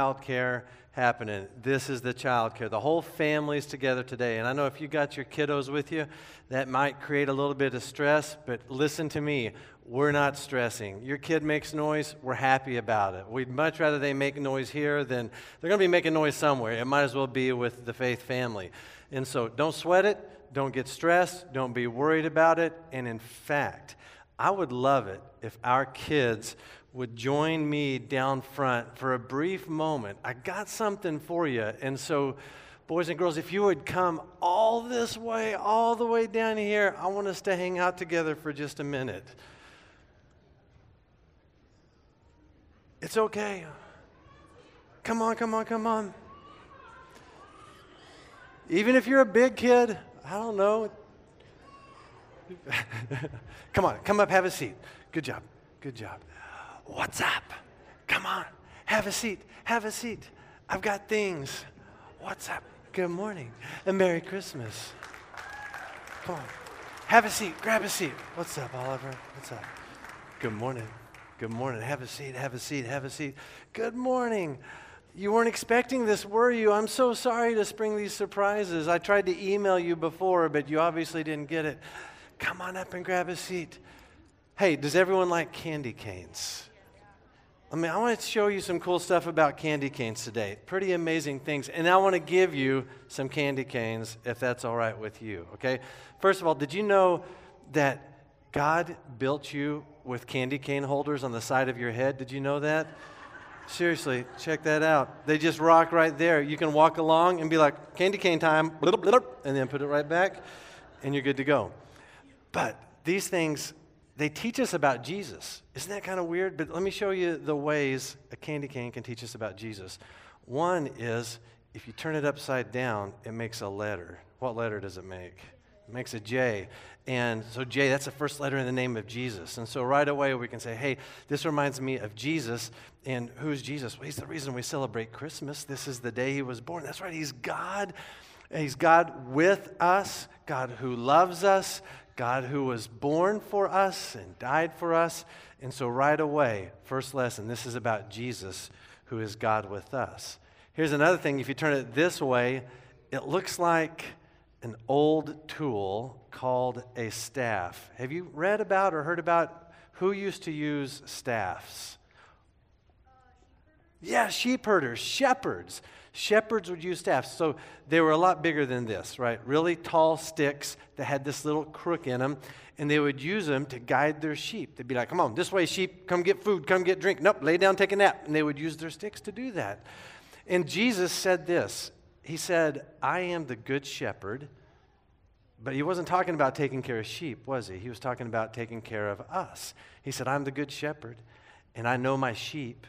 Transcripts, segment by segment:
child care happening. This is the child care. The whole family's together today. And I know if you got your kiddos with you, that might create a little bit of stress, but listen to me. We're not stressing. Your kid makes noise, we're happy about it. We'd much rather they make noise here than they're going to be making noise somewhere. It might as well be with the faith family. And so don't sweat it, don't get stressed, don't be worried about it. And in fact, I would love it if our kids would join me down front for a brief moment. I got something for you. And so, boys and girls, if you would come all this way, all the way down here, I want us to hang out together for just a minute. It's okay. Come on, come on, come on. Even if you're a big kid, I don't know. come on, come up, have a seat. Good job, good job. What's up? Come on, have a seat, have a seat. I've got things. What's up? Good morning and Merry Christmas. Come on, have a seat, grab a seat. What's up, Oliver? What's up? Good morning. Good morning. Have a seat, have a seat, have a seat. Good morning. You weren't expecting this, were you? I'm so sorry to spring these surprises. I tried to email you before, but you obviously didn't get it. Come on up and grab a seat. Hey, does everyone like candy canes? I mean, I want to show you some cool stuff about candy canes today. Pretty amazing things. And I want to give you some candy canes if that's all right with you, okay? First of all, did you know that God built you with candy cane holders on the side of your head? Did you know that? Seriously, check that out. They just rock right there. You can walk along and be like, candy cane time, and then put it right back, and you're good to go. But these things they teach us about Jesus. Isn't that kind of weird? But let me show you the ways a candy cane can teach us about Jesus. One is if you turn it upside down, it makes a letter. What letter does it make? It makes a J. And so, J, that's the first letter in the name of Jesus. And so, right away, we can say, hey, this reminds me of Jesus. And who's Jesus? Well, he's the reason we celebrate Christmas. This is the day he was born. That's right, he's God. He's God with us, God who loves us, God who was born for us and died for us. And so, right away, first lesson this is about Jesus, who is God with us. Here's another thing if you turn it this way, it looks like an old tool called a staff. Have you read about or heard about who used to use staffs? Uh, yeah, sheep herders, shepherds. Shepherds would use staffs. So they were a lot bigger than this, right? Really tall sticks that had this little crook in them. And they would use them to guide their sheep. They'd be like, come on, this way, sheep, come get food, come get drink. Nope, lay down, take a nap. And they would use their sticks to do that. And Jesus said this He said, I am the good shepherd. But he wasn't talking about taking care of sheep, was he? He was talking about taking care of us. He said, I'm the good shepherd, and I know my sheep.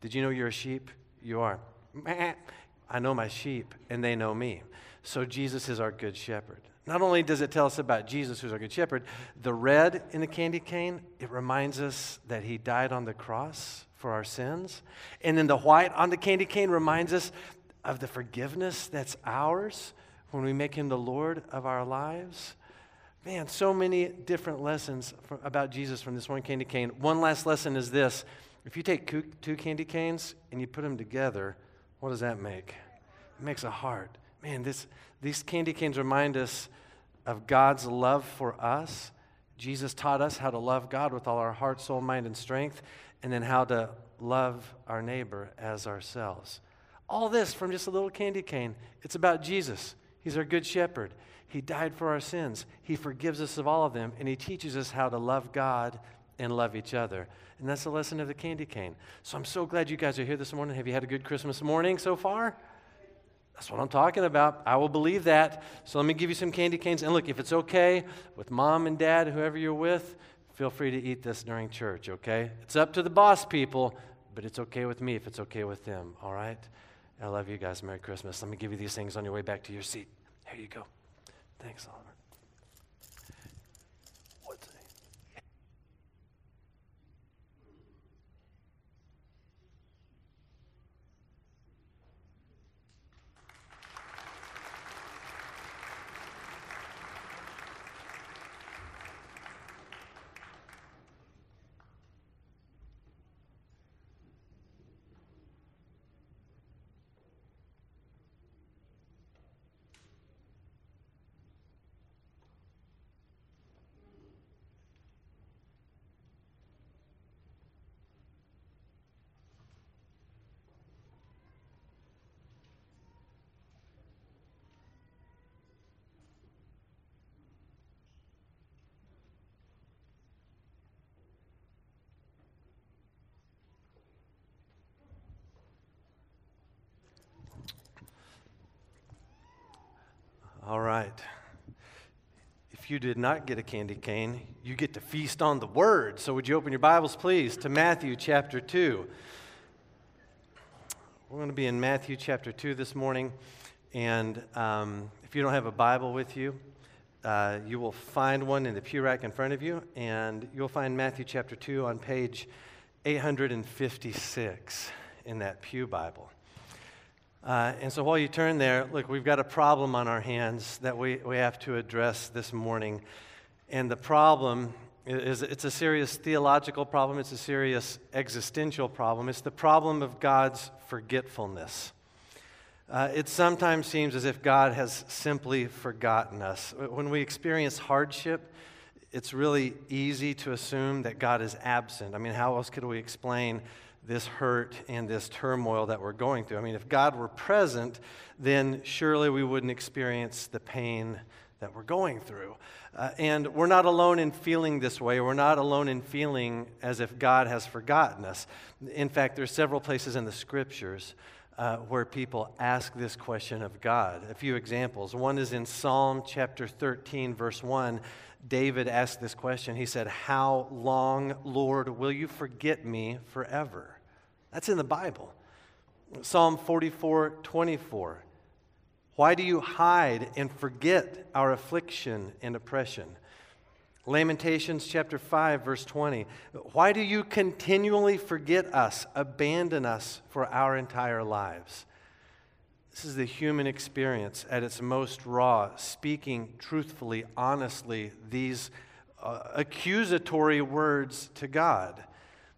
Did you know you're a sheep? You are. I know my sheep, and they know me. So Jesus is our good shepherd. Not only does it tell us about Jesus, who's our good shepherd, the red in the candy cane, it reminds us that he died on the cross for our sins. And then the white on the candy cane reminds us of the forgiveness that's ours when we make him the Lord of our lives. Man, so many different lessons about Jesus from this one candy cane. One last lesson is this if you take two candy canes and you put them together, what does that make? It makes a heart. Man, this, these candy canes remind us of God's love for us. Jesus taught us how to love God with all our heart, soul, mind, and strength, and then how to love our neighbor as ourselves. All this from just a little candy cane. It's about Jesus. He's our good shepherd. He died for our sins. He forgives us of all of them, and He teaches us how to love God and love each other. And that's the lesson of the candy cane. So I'm so glad you guys are here this morning. Have you had a good Christmas morning so far? That's what I'm talking about. I will believe that. So let me give you some candy canes. And look, if it's okay with mom and dad, whoever you're with, feel free to eat this during church, okay? It's up to the boss people, but it's okay with me if it's okay with them, all right? I love you guys. Merry Christmas. Let me give you these things on your way back to your seat. Here you go. Thanks, Oliver. All right. If you did not get a candy cane, you get to feast on the word. So, would you open your Bibles, please, to Matthew chapter 2? We're going to be in Matthew chapter 2 this morning. And um, if you don't have a Bible with you, uh, you will find one in the pew rack in front of you. And you'll find Matthew chapter 2 on page 856 in that Pew Bible. Uh, and so while you turn there, look, we've got a problem on our hands that we, we have to address this morning. And the problem is it's a serious theological problem, it's a serious existential problem. It's the problem of God's forgetfulness. Uh, it sometimes seems as if God has simply forgotten us. When we experience hardship, it's really easy to assume that God is absent. I mean, how else could we explain this hurt and this turmoil that we're going through. I mean, if God were present, then surely we wouldn't experience the pain that we're going through. Uh, and we're not alone in feeling this way. We're not alone in feeling as if God has forgotten us. In fact, there's several places in the scriptures uh, where people ask this question of God. A few examples. One is in Psalm chapter 13, verse 1. David asked this question. He said, How long, Lord, will you forget me forever? That's in the Bible. Psalm 44 24. Why do you hide and forget our affliction and oppression? Lamentations chapter 5, verse 20. Why do you continually forget us, abandon us for our entire lives? This is the human experience at its most raw, speaking truthfully, honestly, these uh, accusatory words to God.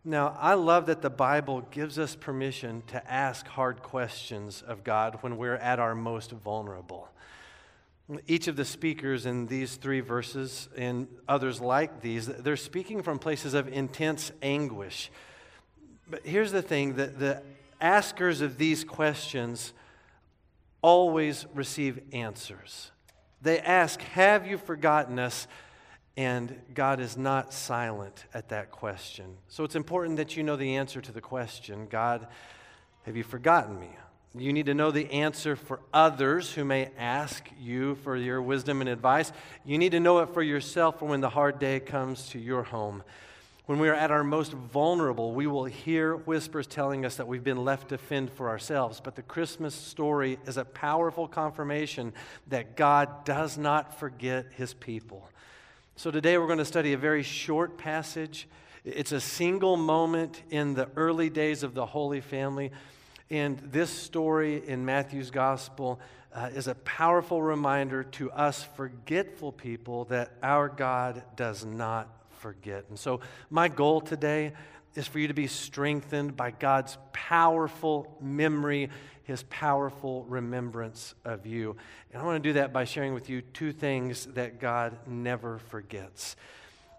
Now, I love that the Bible gives us permission to ask hard questions of God when we're at our most vulnerable. Each of the speakers in these three verses and others like these, they're speaking from places of intense anguish. But here's the thing that the askers of these questions always receive answers. They ask, Have you forgotten us? And God is not silent at that question. So it's important that you know the answer to the question God, have you forgotten me? You need to know the answer for others who may ask you for your wisdom and advice. You need to know it for yourself for when the hard day comes to your home. When we are at our most vulnerable, we will hear whispers telling us that we've been left to fend for ourselves. But the Christmas story is a powerful confirmation that God does not forget his people. So today we're going to study a very short passage. It's a single moment in the early days of the Holy Family. And this story in Matthew's Gospel uh, is a powerful reminder to us forgetful people that our God does not forget. And so, my goal today is for you to be strengthened by God's powerful memory, his powerful remembrance of you. And I want to do that by sharing with you two things that God never forgets.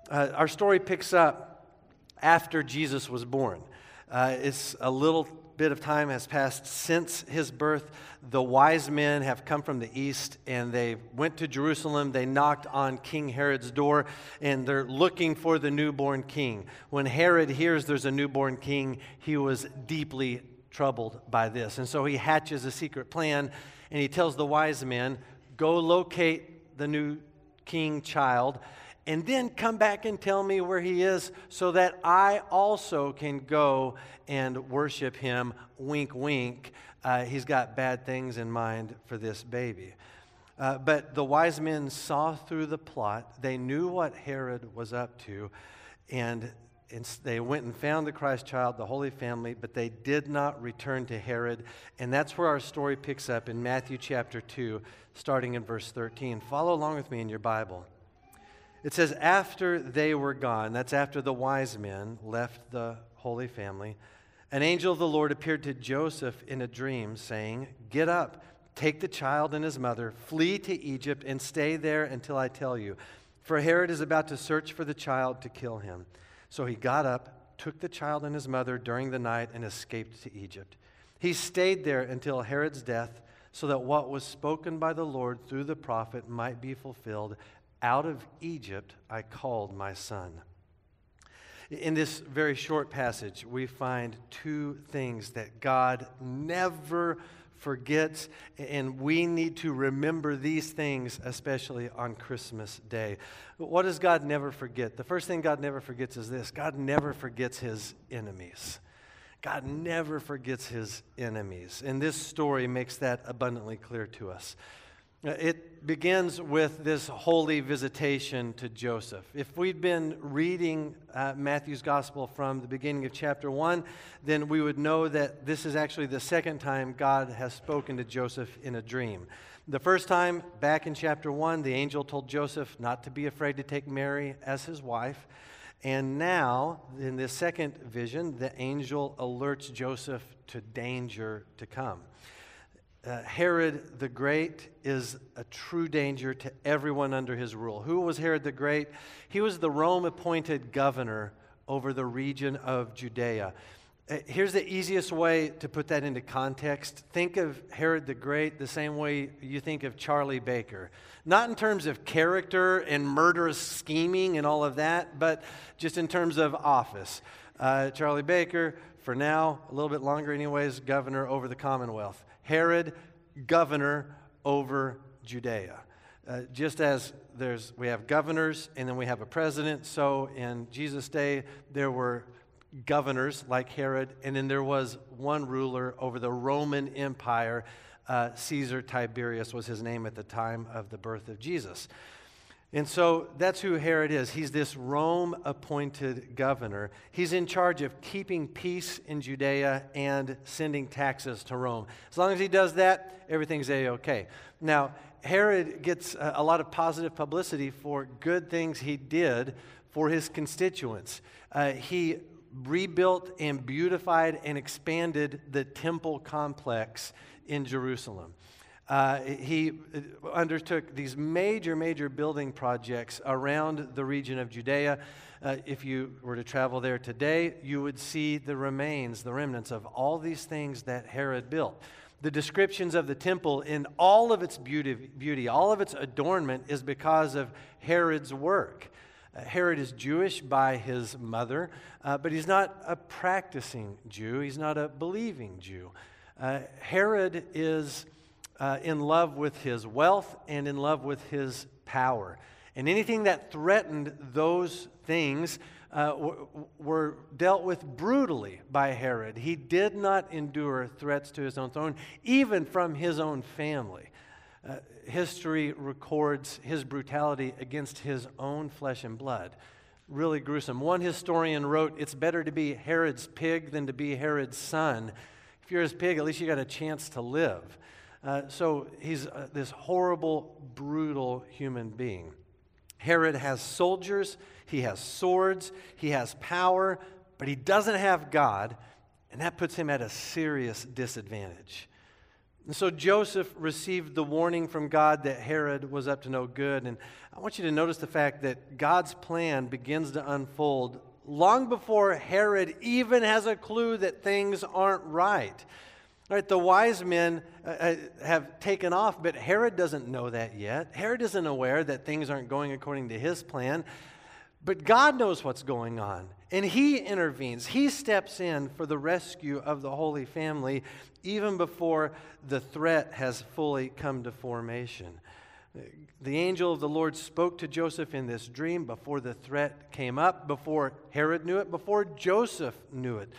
Uh, our story picks up after Jesus was born. Uh, it's a little bit of time has passed since his birth. The wise men have come from the east and they went to Jerusalem. They knocked on King Herod's door and they're looking for the newborn king. When Herod hears there's a newborn king, he was deeply troubled by this. And so he hatches a secret plan and he tells the wise men, Go locate the new king child and then come back and tell me where he is so that I also can go and worship him. Wink, wink. Uh, he's got bad things in mind for this baby. Uh, but the wise men saw through the plot. They knew what Herod was up to. And, and they went and found the Christ child, the Holy Family, but they did not return to Herod. And that's where our story picks up in Matthew chapter 2, starting in verse 13. Follow along with me in your Bible. It says, after they were gone, that's after the wise men left the Holy Family, an angel of the Lord appeared to Joseph in a dream, saying, Get up, take the child and his mother, flee to Egypt, and stay there until I tell you. For Herod is about to search for the child to kill him. So he got up, took the child and his mother during the night, and escaped to Egypt. He stayed there until Herod's death, so that what was spoken by the Lord through the prophet might be fulfilled out of Egypt I called my son. In this very short passage, we find two things that God never forgets, and we need to remember these things, especially on Christmas Day. What does God never forget? The first thing God never forgets is this God never forgets his enemies. God never forgets his enemies. And this story makes that abundantly clear to us. Uh, it begins with this holy visitation to Joseph. If we'd been reading uh, Matthew's gospel from the beginning of chapter 1, then we would know that this is actually the second time God has spoken to Joseph in a dream. The first time, back in chapter 1, the angel told Joseph not to be afraid to take Mary as his wife. And now, in this second vision, the angel alerts Joseph to danger to come uh, Herod the Great is a true danger to everyone under his rule. Who was Herod the Great? He was the Rome appointed governor over the region of Judea. Uh, here's the easiest way to put that into context. Think of Herod the Great the same way you think of Charlie Baker. Not in terms of character and murderous scheming and all of that, but just in terms of office. Uh, Charlie Baker, for now, a little bit longer, anyways, governor over the Commonwealth. Herod, governor over Judea. Uh, just as there's, we have governors and then we have a president, so in Jesus' day, there were governors like Herod, and then there was one ruler over the Roman Empire. Uh, Caesar Tiberius was his name at the time of the birth of Jesus. And so that's who Herod is. He's this Rome appointed governor. He's in charge of keeping peace in Judea and sending taxes to Rome. As long as he does that, everything's a okay. Now, Herod gets a lot of positive publicity for good things he did for his constituents. Uh, he rebuilt and beautified and expanded the temple complex in Jerusalem. Uh, he undertook these major, major building projects around the region of Judea. Uh, if you were to travel there today, you would see the remains, the remnants of all these things that Herod built. The descriptions of the temple in all of its beauty, beauty all of its adornment, is because of Herod's work. Uh, Herod is Jewish by his mother, uh, but he's not a practicing Jew. He's not a believing Jew. Uh, Herod is uh, in love with his wealth and in love with his power. And anything that threatened those things uh, w- were dealt with brutally by Herod. He did not endure threats to his own throne, even from his own family. Uh, history records his brutality against his own flesh and blood. Really gruesome. One historian wrote, It's better to be Herod's pig than to be Herod's son. If you're his pig, at least you got a chance to live. Uh, so he's uh, this horrible, brutal human being. Herod has soldiers, he has swords, he has power, but he doesn't have God, and that puts him at a serious disadvantage. And so Joseph received the warning from God that Herod was up to no good. And I want you to notice the fact that God's plan begins to unfold long before Herod even has a clue that things aren't right. Right, the wise men uh, uh, have taken off, but Herod doesn't know that yet. Herod isn't aware that things aren't going according to his plan. But God knows what's going on, and He intervenes. He steps in for the rescue of the Holy Family even before the threat has fully come to formation. The angel of the Lord spoke to Joseph in this dream before the threat came up, before Herod knew it, before Joseph knew it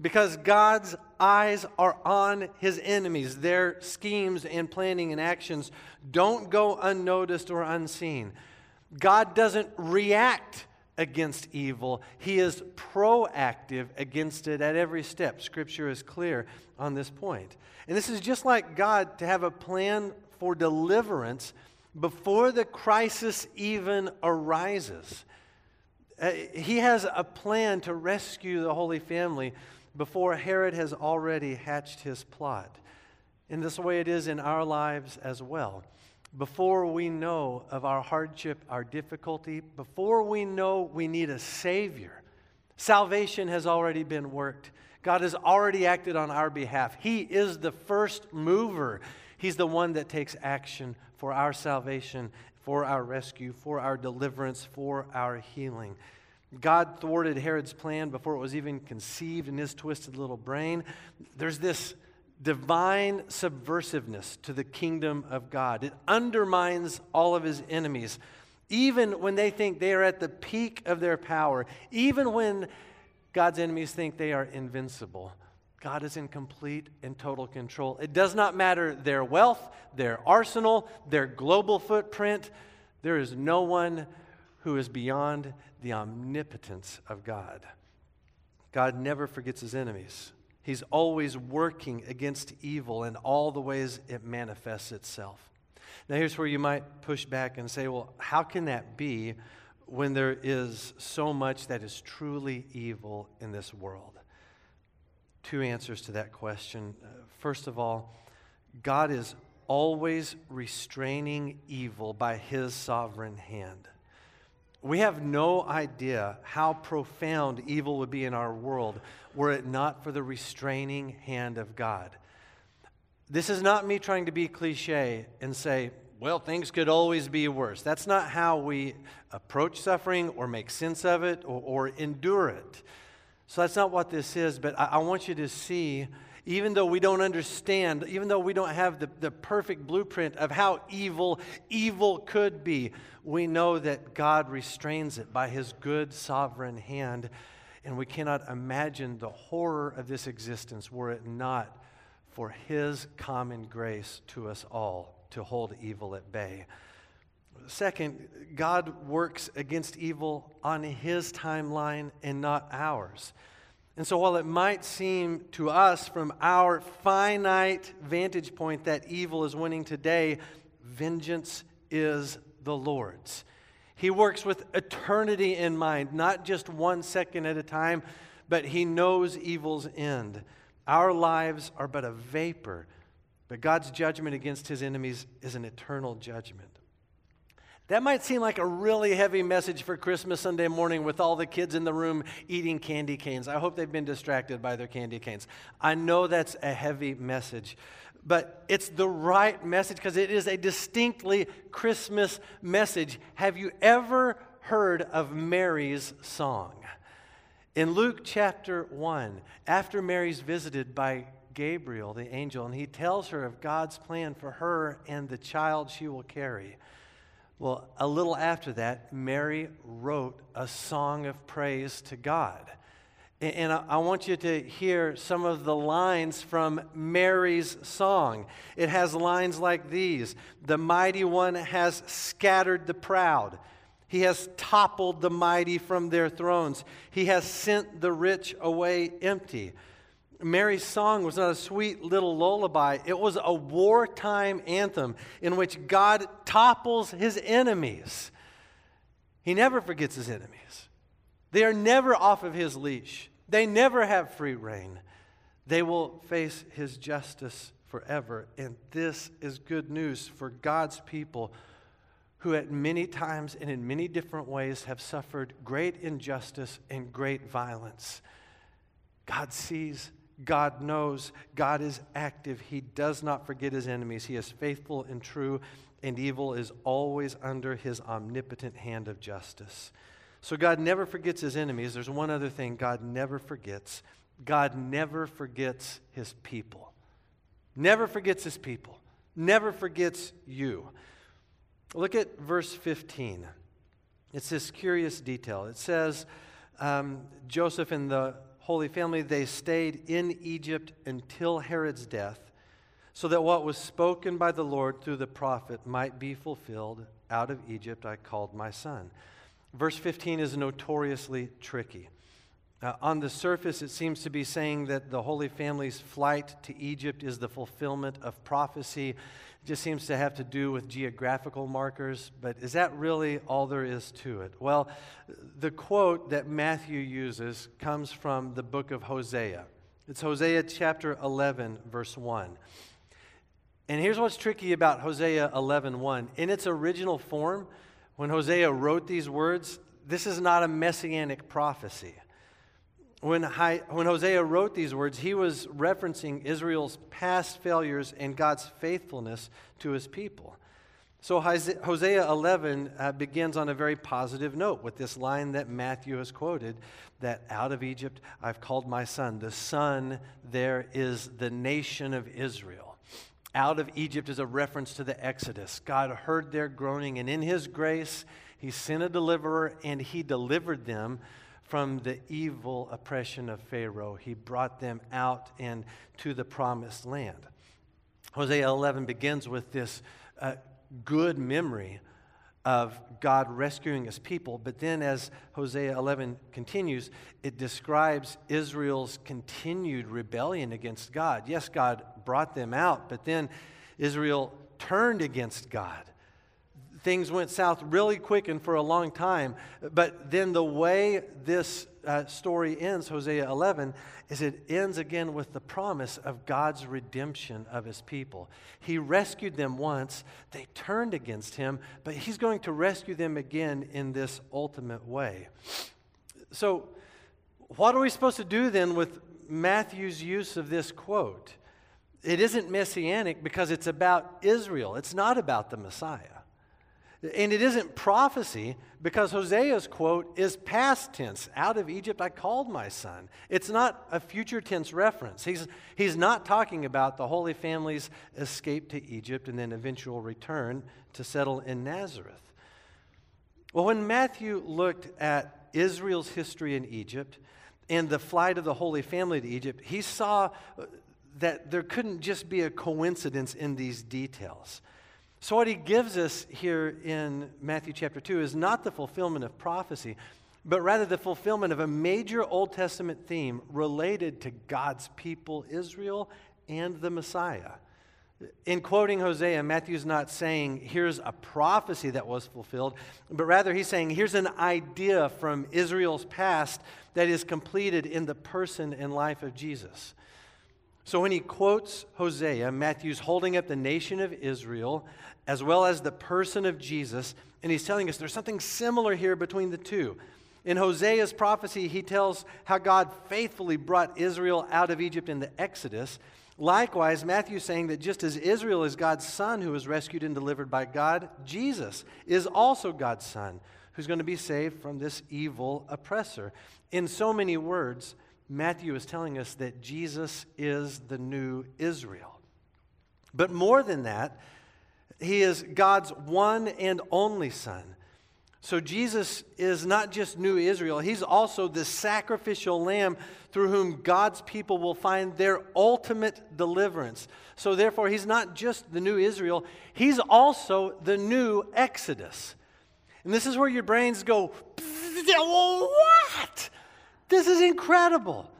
because God's eyes are on his enemies. Their schemes and planning and actions don't go unnoticed or unseen. God doesn't react against evil, he is proactive against it at every step. Scripture is clear on this point. And this is just like God to have a plan for deliverance before the crisis even arises. Uh, he has a plan to rescue the Holy Family before Herod has already hatched his plot. In this way, it is in our lives as well. Before we know of our hardship, our difficulty, before we know we need a Savior, salvation has already been worked. God has already acted on our behalf. He is the first mover. He's the one that takes action for our salvation, for our rescue, for our deliverance, for our healing. God thwarted Herod's plan before it was even conceived in his twisted little brain. There's this divine subversiveness to the kingdom of God. It undermines all of his enemies, even when they think they are at the peak of their power, even when God's enemies think they are invincible. God is in complete and total control. It does not matter their wealth, their arsenal, their global footprint. There is no one who is beyond the omnipotence of God. God never forgets his enemies. He's always working against evil in all the ways it manifests itself. Now, here's where you might push back and say, well, how can that be when there is so much that is truly evil in this world? Two answers to that question. Uh, first of all, God is always restraining evil by his sovereign hand. We have no idea how profound evil would be in our world were it not for the restraining hand of God. This is not me trying to be cliche and say, well, things could always be worse. That's not how we approach suffering or make sense of it or, or endure it. So that's not what this is, but I, I want you to see even though we don't understand, even though we don't have the, the perfect blueprint of how evil evil could be, we know that God restrains it by his good sovereign hand. And we cannot imagine the horror of this existence were it not for his common grace to us all to hold evil at bay. Second, God works against evil on his timeline and not ours. And so, while it might seem to us from our finite vantage point that evil is winning today, vengeance is the Lord's. He works with eternity in mind, not just one second at a time, but He knows evil's end. Our lives are but a vapor, but God's judgment against His enemies is an eternal judgment. That might seem like a really heavy message for Christmas Sunday morning with all the kids in the room eating candy canes. I hope they've been distracted by their candy canes. I know that's a heavy message, but it's the right message because it is a distinctly Christmas message. Have you ever heard of Mary's song? In Luke chapter 1, after Mary's visited by Gabriel, the angel, and he tells her of God's plan for her and the child she will carry. Well, a little after that, Mary wrote a song of praise to God. And I want you to hear some of the lines from Mary's song. It has lines like these The mighty one has scattered the proud, he has toppled the mighty from their thrones, he has sent the rich away empty. Mary's song was not a sweet little lullaby, it was a wartime anthem in which God topples his enemies. He never forgets his enemies. They are never off of his leash, they never have free rein. They will face his justice forever. And this is good news for God's people who, at many times and in many different ways, have suffered great injustice and great violence. God sees God knows. God is active. He does not forget his enemies. He is faithful and true, and evil is always under his omnipotent hand of justice. So God never forgets his enemies. There's one other thing God never forgets God never forgets his people. Never forgets his people. Never forgets you. Look at verse 15. It's this curious detail. It says, um, Joseph and the Holy Family, they stayed in Egypt until Herod's death, so that what was spoken by the Lord through the prophet might be fulfilled. Out of Egypt I called my son. Verse 15 is notoriously tricky. Uh, on the surface, it seems to be saying that the Holy Family's flight to Egypt is the fulfillment of prophecy It just seems to have to do with geographical markers, but is that really all there is to it? Well, the quote that Matthew uses comes from the book of Hosea. It's Hosea chapter 11, verse 1. And here's what's tricky about Hosea 11:1. In its original form, when Hosea wrote these words, this is not a messianic prophecy when, when Hosea wrote these words, he was referencing Israel's past failures and God's faithfulness to his people. So Hosea 11 uh, begins on a very positive note with this line that Matthew has quoted that out of Egypt I've called my son. The son there is the nation of Israel. Out of Egypt is a reference to the Exodus. God heard their groaning, and in his grace, he sent a deliverer, and he delivered them from the evil oppression of Pharaoh. He brought them out and to the promised land. Hosea 11 begins with this uh, good memory of God rescuing his people. But then, as Hosea 11 continues, it describes Israel's continued rebellion against God. Yes, God brought them out, but then Israel turned against God. Things went south really quick and for a long time. But then, the way this uh, story ends, Hosea 11, is it ends again with the promise of God's redemption of his people. He rescued them once, they turned against him, but he's going to rescue them again in this ultimate way. So, what are we supposed to do then with Matthew's use of this quote? It isn't messianic because it's about Israel, it's not about the Messiah. And it isn't prophecy because Hosea's quote is past tense. Out of Egypt I called my son. It's not a future tense reference. He's, he's not talking about the Holy Family's escape to Egypt and then eventual return to settle in Nazareth. Well, when Matthew looked at Israel's history in Egypt and the flight of the Holy Family to Egypt, he saw that there couldn't just be a coincidence in these details. So, what he gives us here in Matthew chapter 2 is not the fulfillment of prophecy, but rather the fulfillment of a major Old Testament theme related to God's people, Israel, and the Messiah. In quoting Hosea, Matthew's not saying, here's a prophecy that was fulfilled, but rather he's saying, here's an idea from Israel's past that is completed in the person and life of Jesus. So when he quotes Hosea, Matthew's holding up the nation of Israel as well as the person of Jesus, and he's telling us there's something similar here between the two. In Hosea's prophecy, he tells how God faithfully brought Israel out of Egypt in the Exodus. Likewise, Matthew's saying that just as Israel is God's son who was rescued and delivered by God, Jesus is also God's son who's going to be saved from this evil oppressor. In so many words, Matthew is telling us that Jesus is the new Israel. But more than that, he is God's one and only Son. So Jesus is not just new Israel, he's also the sacrificial lamb through whom God's people will find their ultimate deliverance. So therefore, he's not just the new Israel, he's also the new Exodus. And this is where your brains go, what? This is incredible.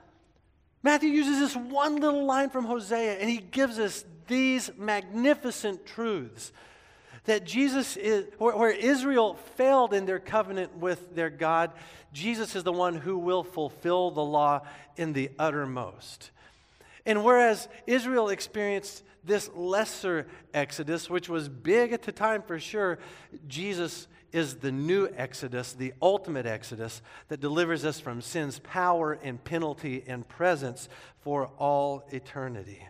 Matthew uses this one little line from Hosea and he gives us these magnificent truths that Jesus is, where, Israel failed in their covenant with their God, Jesus is the one who will fulfill the law in the uttermost. And whereas Israel experienced this lesser exodus, which was big at the time for sure, Jesus is the new Exodus, the ultimate Exodus that delivers us from sin's power and penalty and presence for all eternity.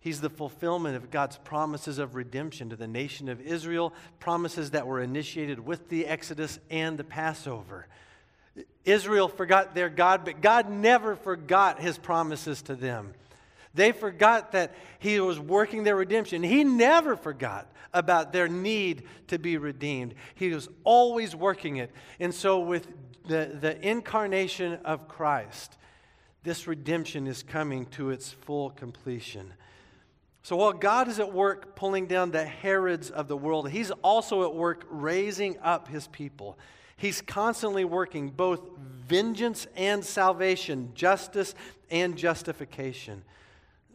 He's the fulfillment of God's promises of redemption to the nation of Israel, promises that were initiated with the Exodus and the Passover. Israel forgot their God, but God never forgot his promises to them. They forgot that he was working their redemption. He never forgot about their need to be redeemed. He was always working it. And so, with the, the incarnation of Christ, this redemption is coming to its full completion. So while God is at work pulling down the Herods of the world, He's also at work raising up His people. He's constantly working both vengeance and salvation, justice and justification.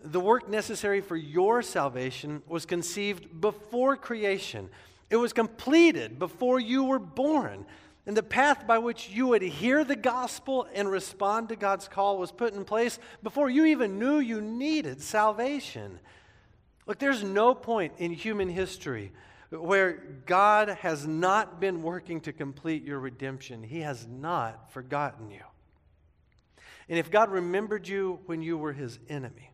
The work necessary for your salvation was conceived before creation. It was completed before you were born. And the path by which you would hear the gospel and respond to God's call was put in place before you even knew you needed salvation. Look, there's no point in human history where God has not been working to complete your redemption. He has not forgotten you. And if God remembered you when you were his enemy,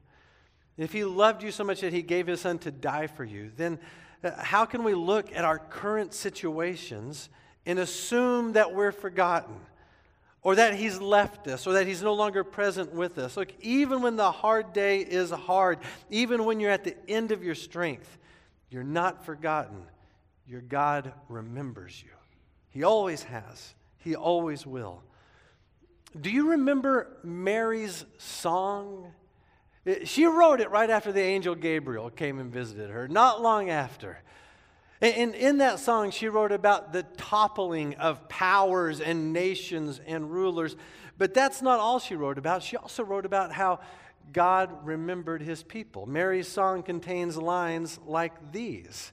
if he loved you so much that he gave his son to die for you, then uh, how can we look at our current situations and assume that we're forgotten? Or that he's left us, or that he's no longer present with us. Look, even when the hard day is hard, even when you're at the end of your strength, you're not forgotten. Your God remembers you. He always has, He always will. Do you remember Mary's song? Uh, she wrote it right after the angel Gabriel came and visited her, not long after. And in that song, she wrote about the toppling of powers and nations and rulers. But that's not all she wrote about. She also wrote about how God remembered his people. Mary's song contains lines like these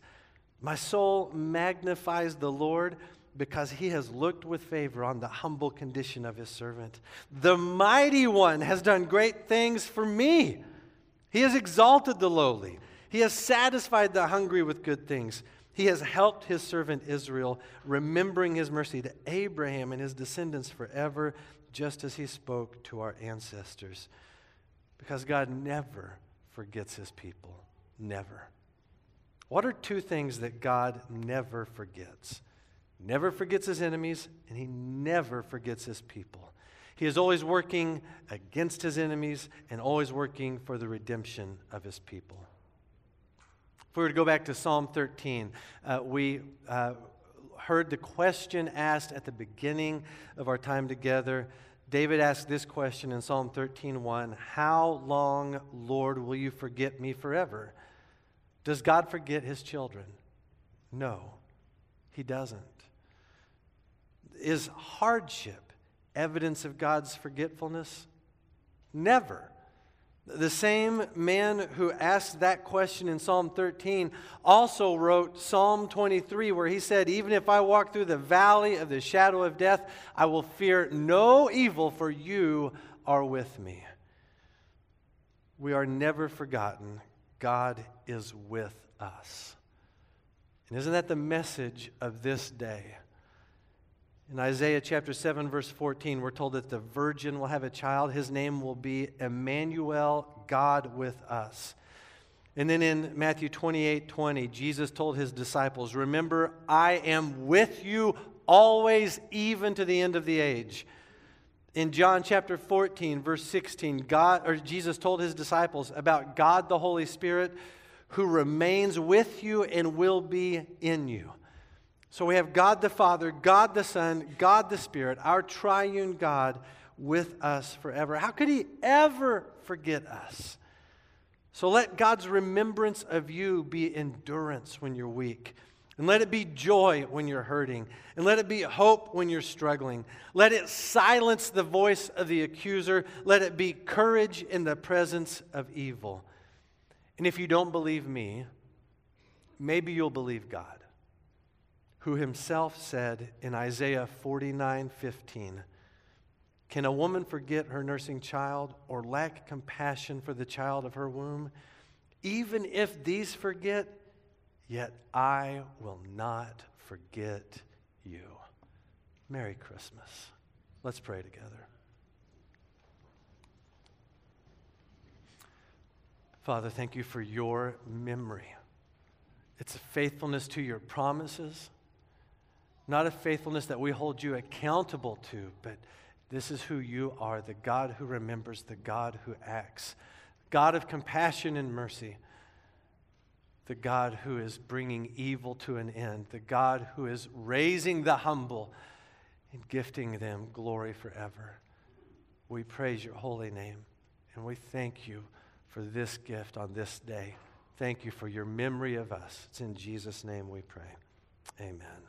My soul magnifies the Lord because he has looked with favor on the humble condition of his servant. The mighty one has done great things for me. He has exalted the lowly, he has satisfied the hungry with good things. He has helped his servant Israel, remembering his mercy to Abraham and his descendants forever, just as he spoke to our ancestors. Because God never forgets his people. Never. What are two things that God never forgets? Never forgets his enemies, and he never forgets his people. He is always working against his enemies and always working for the redemption of his people. If we were to go back to Psalm 13, uh, we uh, heard the question asked at the beginning of our time together. David asked this question in Psalm 13:1, "How long, Lord, will you forget me forever?" Does God forget his children? No, he doesn't. Is hardship evidence of God's forgetfulness? Never. The same man who asked that question in Psalm 13 also wrote Psalm 23, where he said, Even if I walk through the valley of the shadow of death, I will fear no evil, for you are with me. We are never forgotten. God is with us. And isn't that the message of this day? In Isaiah chapter 7, verse 14, we're told that the virgin will have a child. His name will be Emmanuel, God with us. And then in Matthew 28 20, Jesus told his disciples, Remember, I am with you always, even to the end of the age. In John chapter 14, verse 16, God, or Jesus told his disciples about God the Holy Spirit who remains with you and will be in you. So we have God the Father, God the Son, God the Spirit, our triune God with us forever. How could He ever forget us? So let God's remembrance of you be endurance when you're weak. And let it be joy when you're hurting. And let it be hope when you're struggling. Let it silence the voice of the accuser. Let it be courage in the presence of evil. And if you don't believe me, maybe you'll believe God who himself said in Isaiah 49:15, Can a woman forget her nursing child or lack compassion for the child of her womb? Even if these forget, yet I will not forget you. Merry Christmas. Let's pray together. Father, thank you for your memory. It's a faithfulness to your promises not a faithfulness that we hold you accountable to, but this is who you are the God who remembers, the God who acts, God of compassion and mercy, the God who is bringing evil to an end, the God who is raising the humble and gifting them glory forever. We praise your holy name and we thank you for this gift on this day. Thank you for your memory of us. It's in Jesus' name we pray. Amen.